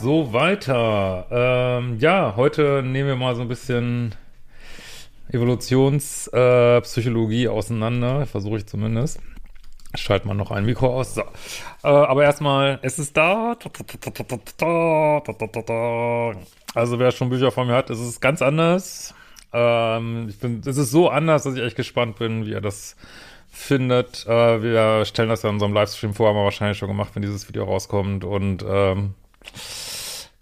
so weiter. Ähm, ja, heute nehmen wir mal so ein bisschen Evolutionspsychologie äh, auseinander. Versuche ich zumindest. Schalt mal noch ein Mikro aus. So. Äh, aber erstmal, es ist da. Also wer schon Bücher von mir hat, es ist ganz anders. Ähm, ich bin, es ist so anders, dass ich echt gespannt bin, wie er das findet. Äh, wir stellen das ja in unserem Livestream vor, haben wir wahrscheinlich schon gemacht, wenn dieses Video rauskommt. Und ähm,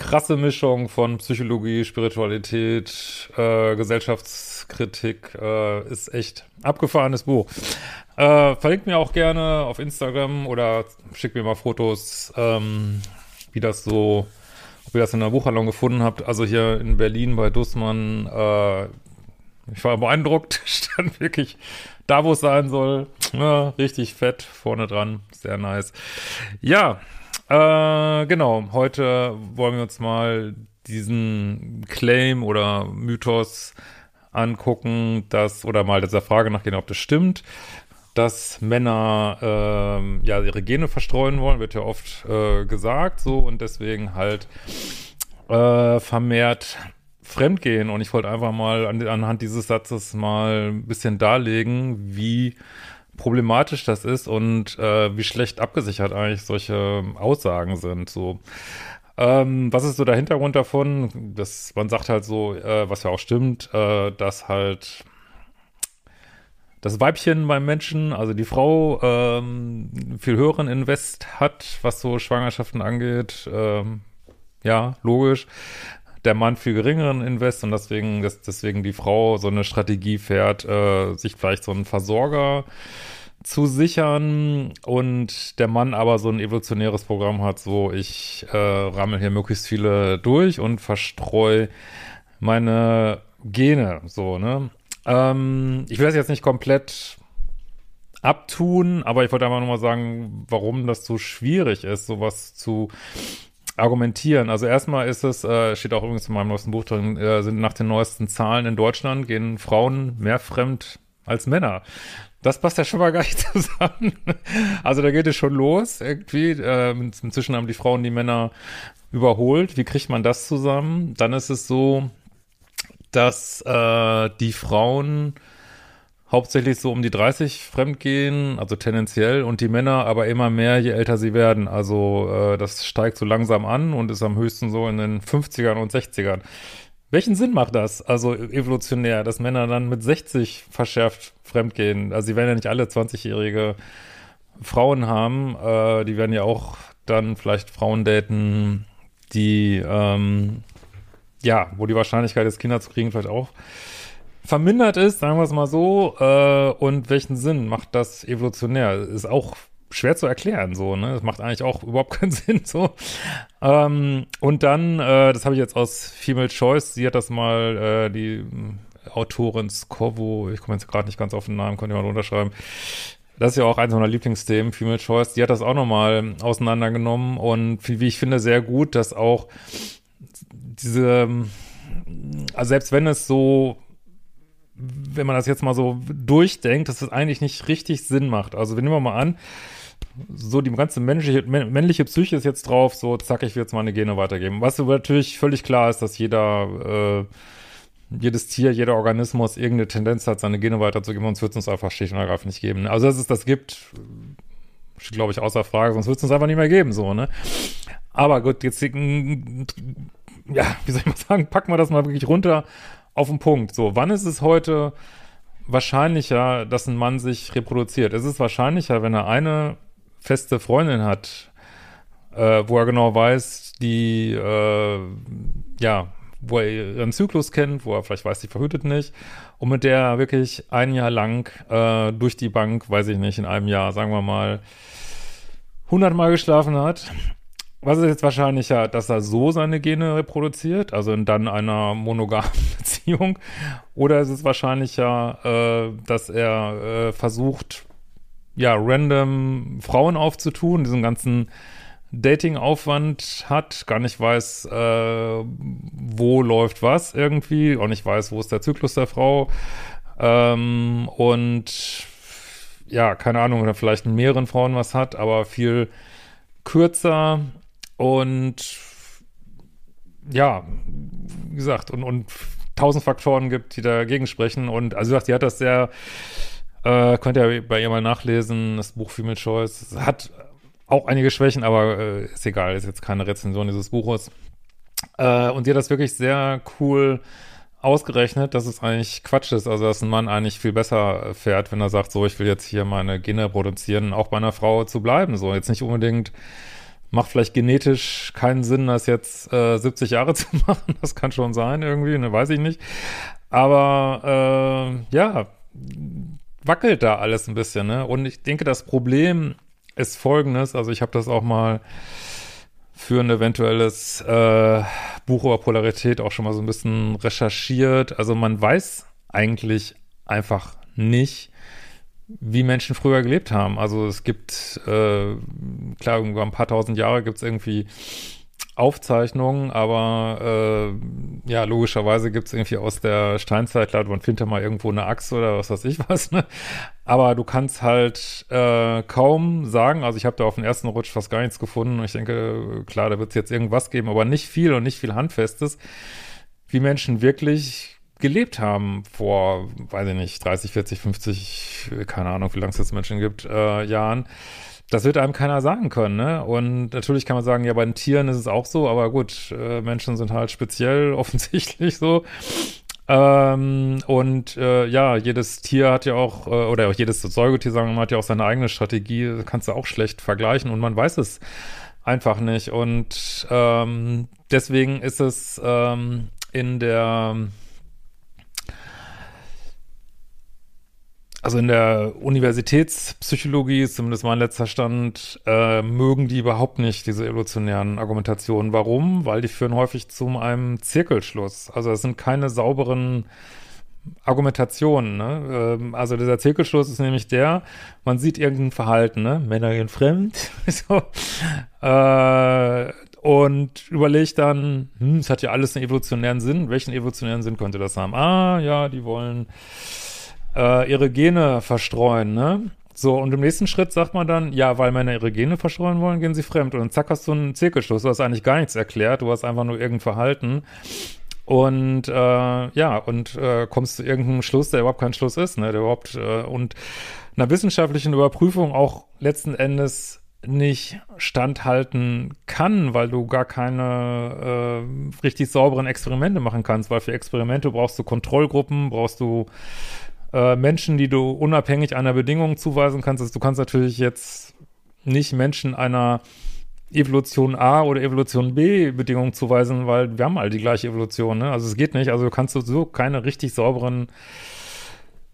krasse Mischung von Psychologie, Spiritualität, äh, Gesellschaftskritik, äh, ist echt abgefahrenes Buch. Äh, verlinkt mir auch gerne auf Instagram oder schickt mir mal Fotos, ähm, wie das so, ob ihr das in der Buchhandlung gefunden habt. Also hier in Berlin bei Dussmann, äh, ich war beeindruckt, stand wirklich da, wo es sein soll. Ja, richtig fett, vorne dran, sehr nice. Ja, äh, genau, heute wollen wir uns mal diesen Claim oder Mythos angucken, dass, oder mal dieser Frage nachgehen, ob das stimmt, dass Männer ähm, ja ihre Gene verstreuen wollen, wird ja oft äh, gesagt so und deswegen halt äh, vermehrt fremdgehen. Und ich wollte einfach mal an, anhand dieses Satzes mal ein bisschen darlegen, wie problematisch das ist und äh, wie schlecht abgesichert eigentlich solche Aussagen sind. So. Ähm, was ist so der Hintergrund davon? Das, man sagt halt so, äh, was ja auch stimmt, äh, dass halt das Weibchen beim Menschen, also die Frau, ähm, viel höheren Invest hat, was so Schwangerschaften angeht. Ähm, ja, logisch. Der Mann viel geringeren Invest und deswegen, dass deswegen die Frau so eine Strategie fährt, äh, sich vielleicht so einen Versorger zu sichern und der Mann aber so ein evolutionäres Programm hat, so ich äh, rammel hier möglichst viele durch und verstreu meine Gene, so, ne? Ähm, ich will das jetzt nicht komplett abtun, aber ich wollte einfach nur mal sagen, warum das so schwierig ist, sowas zu argumentieren. Also erstmal ist es, äh, steht auch übrigens in meinem neuesten Buch drin, äh, sind nach den neuesten Zahlen in Deutschland gehen Frauen mehr fremd als Männer. Das passt ja schon mal gar nicht zusammen. Also da geht es schon los irgendwie. Äh, inzwischen haben die Frauen die Männer überholt. Wie kriegt man das zusammen? Dann ist es so, dass äh, die Frauen hauptsächlich so um die 30 fremdgehen, also tendenziell, und die Männer aber immer mehr, je älter sie werden. Also äh, das steigt so langsam an und ist am höchsten so in den 50ern und 60ern. Welchen Sinn macht das, also evolutionär, dass Männer dann mit 60 verschärft fremdgehen? Also sie werden ja nicht alle 20-jährige Frauen haben, äh, die werden ja auch dann vielleicht Frauen daten, die ähm, ja, wo die Wahrscheinlichkeit, des Kinder zu kriegen, vielleicht auch vermindert ist, sagen wir es mal so. Äh, und welchen Sinn macht das evolutionär? Ist auch schwer zu erklären, so, ne? Das macht eigentlich auch überhaupt keinen Sinn, so. Ähm, und dann, äh, das habe ich jetzt aus Female Choice, sie hat das mal, äh, die äh, Autorin Skovo, ich komme jetzt gerade nicht ganz auf den Namen, konnte ich mal runterschreiben. Das ist ja auch eins meiner Lieblingsthemen, Female Choice. Die hat das auch nochmal auseinandergenommen und wie ich finde, sehr gut, dass auch diese, also selbst wenn es so, wenn man das jetzt mal so durchdenkt, dass es das eigentlich nicht richtig Sinn macht. Also wir nehmen mal an, so die ganze menschliche, männliche Psyche ist jetzt drauf, so zack, ich will jetzt meine Gene weitergeben. Was natürlich völlig klar ist, dass jeder, äh, jedes Tier, jeder Organismus irgendeine Tendenz hat, seine Gene weiterzugeben, sonst wird es uns einfach schlicht und ergreifend nicht geben. Also dass es das gibt, steht glaube ich außer Frage, sonst wird es uns einfach nicht mehr geben, so, ne? Aber gut, jetzt ja, wie soll ich mal sagen, packen wir das mal wirklich runter auf den Punkt. So, wann ist es heute wahrscheinlicher, dass ein Mann sich reproduziert? Es ist wahrscheinlicher, wenn er eine feste Freundin hat, äh, wo er genau weiß, die, äh, ja, wo er ihren Zyklus kennt, wo er vielleicht weiß, die verhütet nicht und mit der er wirklich ein Jahr lang äh, durch die Bank, weiß ich nicht, in einem Jahr, sagen wir mal, hundertmal geschlafen hat was ist jetzt wahrscheinlicher, dass er so seine Gene reproduziert, also in dann einer monogamen Beziehung, oder ist es wahrscheinlicher, äh, dass er äh, versucht, ja, random Frauen aufzutun, diesen ganzen Dating-Aufwand hat, gar nicht weiß, äh, wo läuft was irgendwie, auch nicht weiß, wo ist der Zyklus der Frau. Ähm, und ja, keine Ahnung, oder vielleicht mit mehreren Frauen was hat, aber viel kürzer und ja, wie gesagt, und, und tausend Faktoren gibt, die dagegen sprechen. Und also die hat das sehr, äh, könnt ihr bei ihr mal nachlesen, das Buch Female Choice. Hat auch einige Schwächen, aber äh, ist egal, ist jetzt keine Rezension dieses Buches. Äh, und die hat das wirklich sehr cool ausgerechnet, dass es eigentlich Quatsch ist, also dass ein Mann eigentlich viel besser fährt, wenn er sagt, so, ich will jetzt hier meine Gene produzieren, auch bei einer Frau zu bleiben, so, jetzt nicht unbedingt macht vielleicht genetisch keinen Sinn, das jetzt äh, 70 Jahre zu machen. Das kann schon sein irgendwie, ne, weiß ich nicht. Aber äh, ja, wackelt da alles ein bisschen, ne? Und ich denke, das Problem ist folgendes, also ich habe das auch mal für ein eventuelles äh, Buch über Polarität auch schon mal so ein bisschen recherchiert. Also man weiß eigentlich einfach nicht, wie Menschen früher gelebt haben. Also es gibt, äh, klar, über ein paar tausend Jahre gibt es irgendwie Aufzeichnungen, aber äh, ja, logischerweise gibt es irgendwie aus der Steinzeit, klar, man findet ja mal irgendwo eine Axt oder was weiß ich was, ne? Aber du kannst halt äh, kaum sagen, also ich habe da auf den ersten Rutsch fast gar nichts gefunden. Ich denke, klar, da wird es jetzt irgendwas geben, aber nicht viel und nicht viel Handfestes, wie Menschen wirklich gelebt haben vor, weiß ich nicht, 30, 40, 50, keine Ahnung, wie lange es jetzt Menschen gibt, äh, Jahren. Das wird einem keiner sagen können, ne? Und natürlich kann man sagen, ja, bei den Tieren ist es auch so, aber gut, äh, Menschen sind halt speziell offensichtlich so. Ähm, und äh, ja, jedes Tier hat ja auch, äh, oder auch jedes Säugetier, sagen wir mal, hat ja auch seine eigene Strategie, kannst du auch schlecht vergleichen und man weiß es einfach nicht. Und ähm, deswegen ist es ähm, in der also in der Universitätspsychologie, zumindest mein letzter Stand, äh, mögen die überhaupt nicht diese evolutionären Argumentationen. Warum? Weil die führen häufig zu einem Zirkelschluss. Also es sind keine sauberen Argumentationen. Ne? Ähm, also dieser Zirkelschluss ist nämlich der, man sieht irgendein Verhalten, ne? Männer gehen fremd, so. äh, und überlegt dann, hm, es hat ja alles einen evolutionären Sinn. Welchen evolutionären Sinn könnte das haben? Ah, ja, die wollen äh, ihre Gene verstreuen, ne? So, und im nächsten Schritt sagt man dann, ja, weil Männer ihre Gene verstreuen wollen, gehen sie fremd. Und zack, hast du einen Zirkelschluss. Du hast eigentlich gar nichts erklärt, du hast einfach nur irgendein Verhalten. Und äh, ja, und äh, kommst zu irgendeinem Schluss, der überhaupt kein Schluss ist, ne? Der überhaupt äh, und einer wissenschaftlichen Überprüfung auch letzten Endes nicht standhalten kann, weil du gar keine äh, richtig sauberen Experimente machen kannst, weil für Experimente brauchst du Kontrollgruppen, brauchst du äh, Menschen, die du unabhängig einer Bedingung zuweisen kannst. Also du kannst natürlich jetzt nicht Menschen einer Evolution A oder Evolution B Bedingung zuweisen, weil wir haben all die gleiche Evolution, ne? Also es geht nicht. Also du kannst so keine richtig sauberen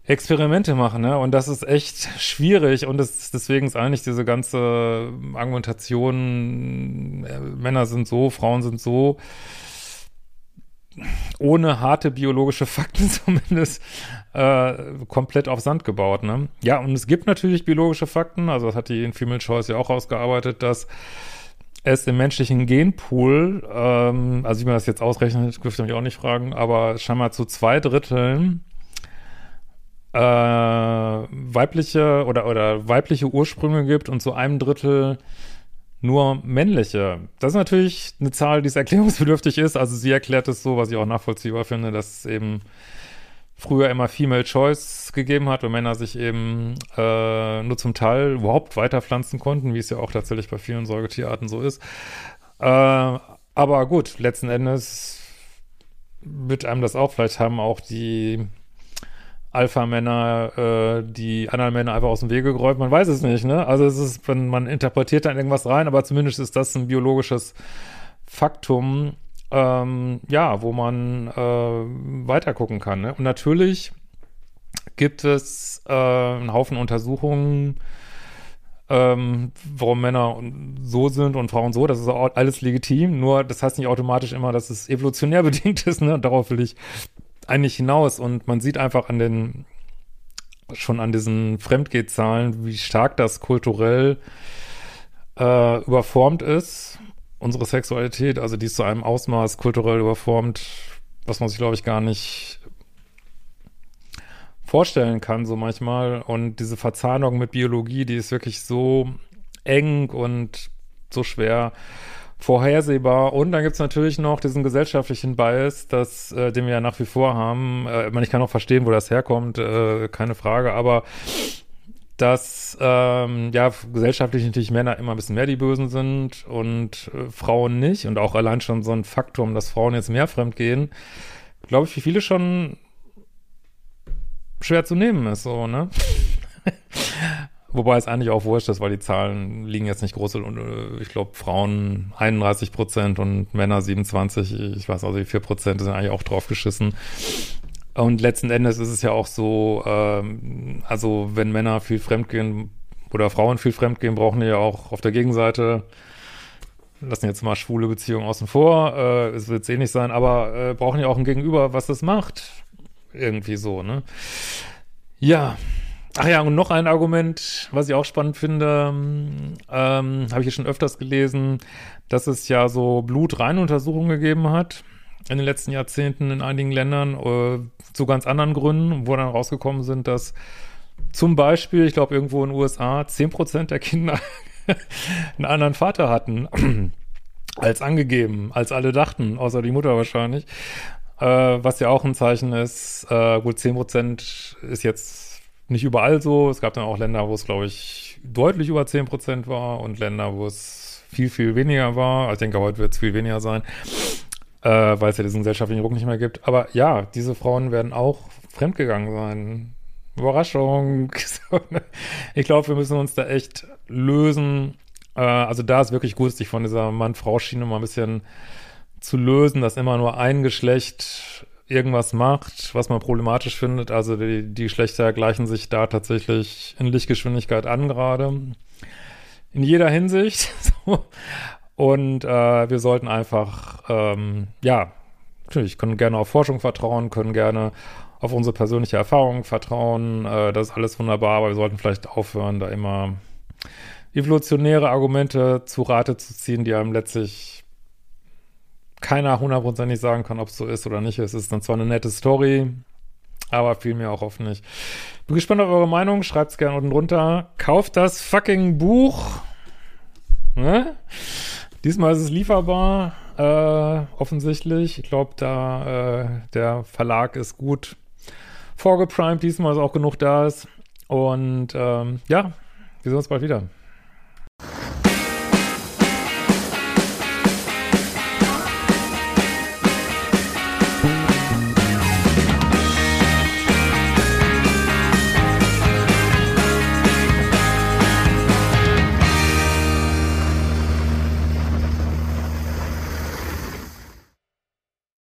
Experimente machen, ne? Und das ist echt schwierig und das, deswegen ist eigentlich diese ganze Argumentation, äh, Männer sind so, Frauen sind so, ohne harte biologische Fakten zumindest äh, komplett auf Sand gebaut. Ne? Ja, und es gibt natürlich biologische Fakten, also das hat die in Female Choice ja auch ausgearbeitet, dass es im menschlichen Genpool, ähm, also wie man das jetzt ausrechnet, dürfte mich auch nicht fragen, aber scheinbar zu zwei Dritteln äh, weibliche oder, oder weibliche Ursprünge gibt und zu einem Drittel nur männliche. Das ist natürlich eine Zahl, die erklärungsbedürftig ist. Also sie erklärt es so, was ich auch nachvollziehbar finde, dass es eben früher immer Female Choice gegeben hat und Männer sich eben äh, nur zum Teil überhaupt weiterpflanzen konnten, wie es ja auch tatsächlich bei vielen Säugetierarten so ist. Äh, aber gut, letzten Endes wird einem das auch, vielleicht haben auch die Alpha-Männer, äh, die anderen Männer einfach aus dem Wege geräumt. Man weiß es nicht, ne? Also es ist, wenn man interpretiert dann irgendwas rein, aber zumindest ist das ein biologisches Faktum, ähm, ja, wo man äh, weiter gucken kann. Ne? Und natürlich gibt es äh, einen Haufen Untersuchungen, ähm, warum Männer so sind und Frauen so. Das ist alles legitim. Nur das heißt nicht automatisch immer, dass es evolutionär bedingt ist. Ne? Und darauf will ich eigentlich hinaus und man sieht einfach an den, schon an diesen Fremdgehzahlen, wie stark das kulturell äh, überformt ist. Unsere Sexualität, also die ist zu einem Ausmaß kulturell überformt, was man sich, glaube ich, gar nicht vorstellen kann, so manchmal. Und diese Verzahnung mit Biologie, die ist wirklich so eng und so schwer vorhersehbar. Und dann gibt's natürlich noch diesen gesellschaftlichen Bias, das, äh, den wir ja nach wie vor haben. Äh, ich kann auch verstehen, wo das herkommt, äh, keine Frage, aber dass ähm, ja gesellschaftlich natürlich Männer immer ein bisschen mehr die Bösen sind und äh, Frauen nicht und auch allein schon so ein Faktum, dass Frauen jetzt mehr fremd gehen, glaube ich, für viele schon schwer zu nehmen ist, so, ne? Wobei es eigentlich auch wurscht ist, weil die Zahlen liegen jetzt nicht groß. Und äh, ich glaube, Frauen 31 Prozent und Männer 27, ich weiß also, die 4 Prozent sind eigentlich auch draufgeschissen. Und letzten Endes ist es ja auch so, ähm, also wenn Männer viel fremdgehen oder Frauen viel fremdgehen, brauchen die ja auch auf der Gegenseite, lassen jetzt mal schwule Beziehungen außen vor, äh, es wird eh nicht sein, aber äh, brauchen ja auch ein Gegenüber, was das macht. Irgendwie so, ne? Ja. Ach ja, und noch ein Argument, was ich auch spannend finde, ähm, habe ich hier schon öfters gelesen, dass es ja so Blutreinuntersuchungen gegeben hat in den letzten Jahrzehnten in einigen Ländern äh, zu ganz anderen Gründen, wo dann rausgekommen sind, dass zum Beispiel, ich glaube irgendwo in den USA, zehn Prozent der Kinder einen anderen Vater hatten als angegeben, als alle dachten, außer die Mutter wahrscheinlich. Äh, was ja auch ein Zeichen ist, äh, gut, zehn Prozent ist jetzt nicht überall so. Es gab dann auch Länder, wo es, glaube ich, deutlich über zehn Prozent war und Länder, wo es viel, viel weniger war. Also ich denke, heute wird es viel weniger sein äh, weil es ja diesen gesellschaftlichen Druck nicht mehr gibt. Aber ja, diese Frauen werden auch fremdgegangen sein. Überraschung. Ich glaube, wir müssen uns da echt lösen. Äh, also da ist wirklich gut, sich von dieser Mann-Frau-Schiene mal ein bisschen zu lösen, dass immer nur ein Geschlecht irgendwas macht, was man problematisch findet. Also die, die Geschlechter gleichen sich da tatsächlich in Lichtgeschwindigkeit an gerade. In jeder Hinsicht. Und äh, wir sollten einfach, ähm, ja, natürlich, können gerne auf Forschung vertrauen, können gerne auf unsere persönliche Erfahrung vertrauen. Äh, das ist alles wunderbar, aber wir sollten vielleicht aufhören, da immer evolutionäre Argumente zu Rate zu ziehen, die einem letztlich keiner hundertprozentig sagen kann, ob es so ist oder nicht. Es ist dann zwar eine nette Story, aber viel mehr auch oft nicht. Bin gespannt auf eure Meinung. Schreibt es gerne unten drunter. Kauft das fucking Buch. Ne? Diesmal ist es lieferbar, äh, offensichtlich. Ich glaube, da äh, der Verlag ist gut vorgeprimed, diesmal ist auch genug da ist. Und ähm, ja, wir sehen uns bald wieder.